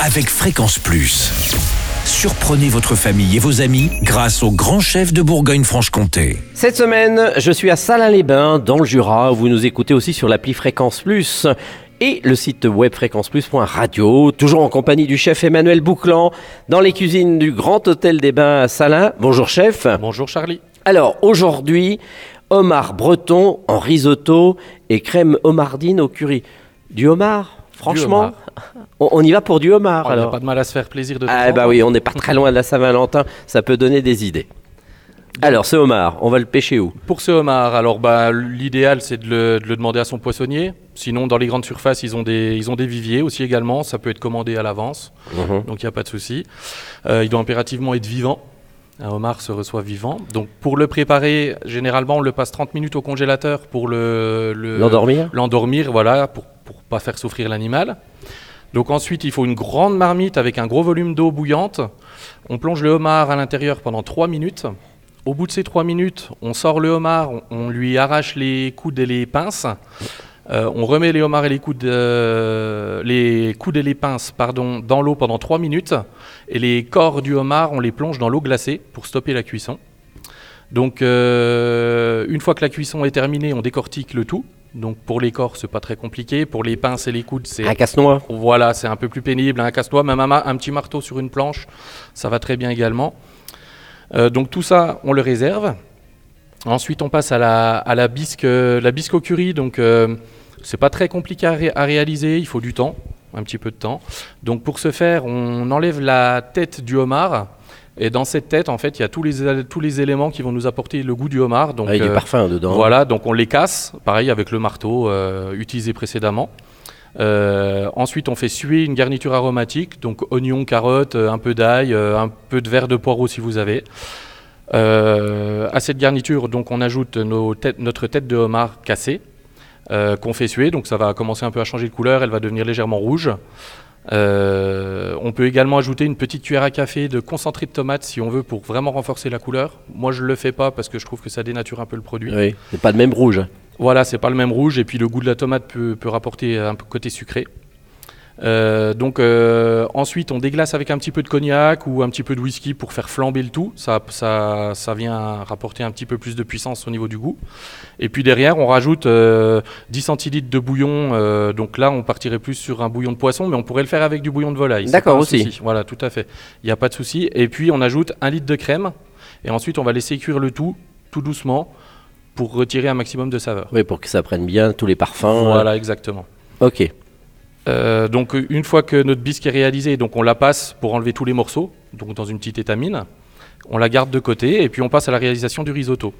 avec Fréquence Plus. Surprenez votre famille et vos amis grâce au grand chef de Bourgogne-Franche-Comté. Cette semaine, je suis à Salins-les-Bains, dans le Jura. Vous nous écoutez aussi sur l'appli Fréquence Plus et le site web fréquenceplus.radio. Toujours en compagnie du chef Emmanuel Bouclan dans les cuisines du Grand Hôtel des Bains à Salins. Bonjour chef. Bonjour Charlie. Alors aujourd'hui, homard breton en risotto et crème homardine au curry. Du homard? Franchement, on, on y va pour du homard n'a alors. pas de mal à se faire plaisir de Ah bah oui, on n'est pas très loin de la Saint-Valentin, ça peut donner des idées. Alors ce homard, on va le pêcher où? Pour ce homard, alors bah, l'idéal c'est de le, de le demander à son poissonnier. Sinon, dans les grandes surfaces, ils ont des, ils ont des viviers aussi également. Ça peut être commandé à l'avance, Mhm. donc il n'y a pas de souci. Euh, il doit impérativement être vivant. Un homard se reçoit vivant. Donc pour le préparer, généralement on le passe 30 minutes au congélateur pour le le- L'endormir l'endormir, voilà, pour pas faire souffrir l'animal. Donc ensuite, il faut une grande marmite avec un gros volume d'eau bouillante. On plonge le homard à l'intérieur pendant 3 minutes. Au bout de ces 3 minutes, on sort le homard, on, lui arrache les coudes et les pinces. Euh, on remet les homards et les coudes, euh, les coudes et les pinces pardon, dans l'eau pendant 3 minutes. Et les corps du homard, on les plonge dans l'eau glacée pour stopper la cuisson. Donc, euh, une fois que la cuisson est terminée, on décortique le tout. Donc, pour les corps, c'est pas très compliqué. Pour les pinces et les coudes, c'est Un casse-noix voilà, c'est un peu plus pénible. Un casse-noix, même un, petit marteau sur une planche, ça va très bien également. Euh, donc tout ça, on le réserve. Ensuite, on passe à la, à la bisque, euh, la bisque au curry. Donc, euh, c'est pas très compliqué à, ré- à réaliser. Il faut du temps, un petit peu de temps. Donc, pour ce faire, on enlève la tête du homard. Et dans cette tête, en fait, il y a tous les, tous les éléments qui vont nous apporter le goût du homard. Donc, avec du euh, parfum dedans. voilà, donc on les casse, pareil avec le marteau euh, utilisé précédemment. Euh, ensuite, on fait suer une garniture aromatique, donc oignon, carotte, euh, un peu d'ail, un peu de verre de poireau si vous avez. À cette garniture, donc, on ajoute nos têtes- notre tête de homard cassée qu'on fait suer, donc ça va commencer un peu à changer de couleur, elle va devenir légèrement rouge. Euh, on peut également ajouter une petite cuillère à café de concentré de tomate si on veut pour vraiment renforcer la couleur. Moi je le fais pas parce que je trouve que ça dénature un peu le produit. Oui, c'est pas le même rouge. Voilà, c'est pas le même rouge et puis le goût de la tomate peut, peut rapporter un côté sucré. Euh, donc euh, ensuite on déglace avec un petit peu de cognac ou un petit peu de whisky pour faire flamber le tout. Ça, ça, ça vient rapporter un petit peu plus de puissance au niveau du goût. Et puis derrière on rajoute euh, 10 centilitres de bouillon. euh, donc là on partirait plus sur un bouillon de poisson, mais on pourrait le faire avec du bouillon de volaille. D'accord, aussi. souci. Voilà, tout à fait. Il n'y a pas de souci. Et puis on ajoute un litre de crème et ensuite on va laisser cuire le tout tout doucement pour retirer un maximum de saveur. Oui, pour que ça prenne bien tous les parfums. Voilà, exactement. Ok. Euh, donc une fois que notre bisque est réalisé, donc on la passe pour enlever tous les morceaux, donc dans une petite étamine. On la garde de côté et puis on passe à la réalisation du risotto.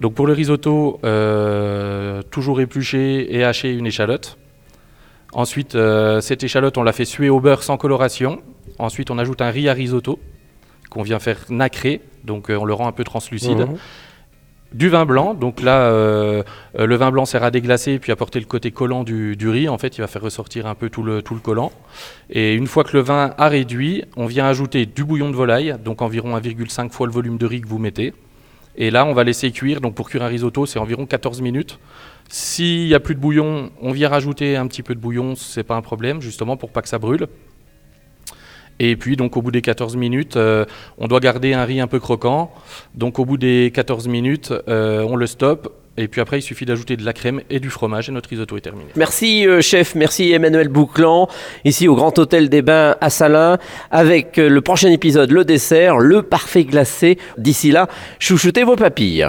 Donc pour le risotto, euh, toujours éplucher et hacher une échalote. Ensuite, euh, cette échalote, on la fait suer au beurre sans coloration. Ensuite, on ajoute un riz à risotto qu'on vient faire nacrer, donc on le rend un peu translucide. Mhm. Du vin blanc, donc là, euh, euh, le vin blanc sert à déglacer et puis apporter le côté collant du, riz. En fait, il va faire ressortir un peu tout le, tout le collant. Et une fois que le vin a réduit, on vient ajouter du bouillon de volaille, donc environ 1,5 fois le volume de riz que vous mettez. Et là, on va laisser cuire. Donc pour cuire un risotto, c'est environ 14 minutes. S'il n'y a plus de bouillon, on vient rajouter un petit peu de bouillon, c'est pas un problème, justement pour pas que ça brûle. Et puis, donc, au bout des 14 minutes, euh, on doit garder un riz un peu croquant. Donc, au bout des 14 minutes, euh, on le stoppe. Et puis après, il suffit d'ajouter de la crème et du fromage et notre risotto est terminé. Merci euh, chef, merci Emmanuel Bouclan, ici au Grand Hôtel des Bains à Salins, avec le prochain épisode, le dessert, le parfait glacé. D'ici là, chouchoutez vos papilles.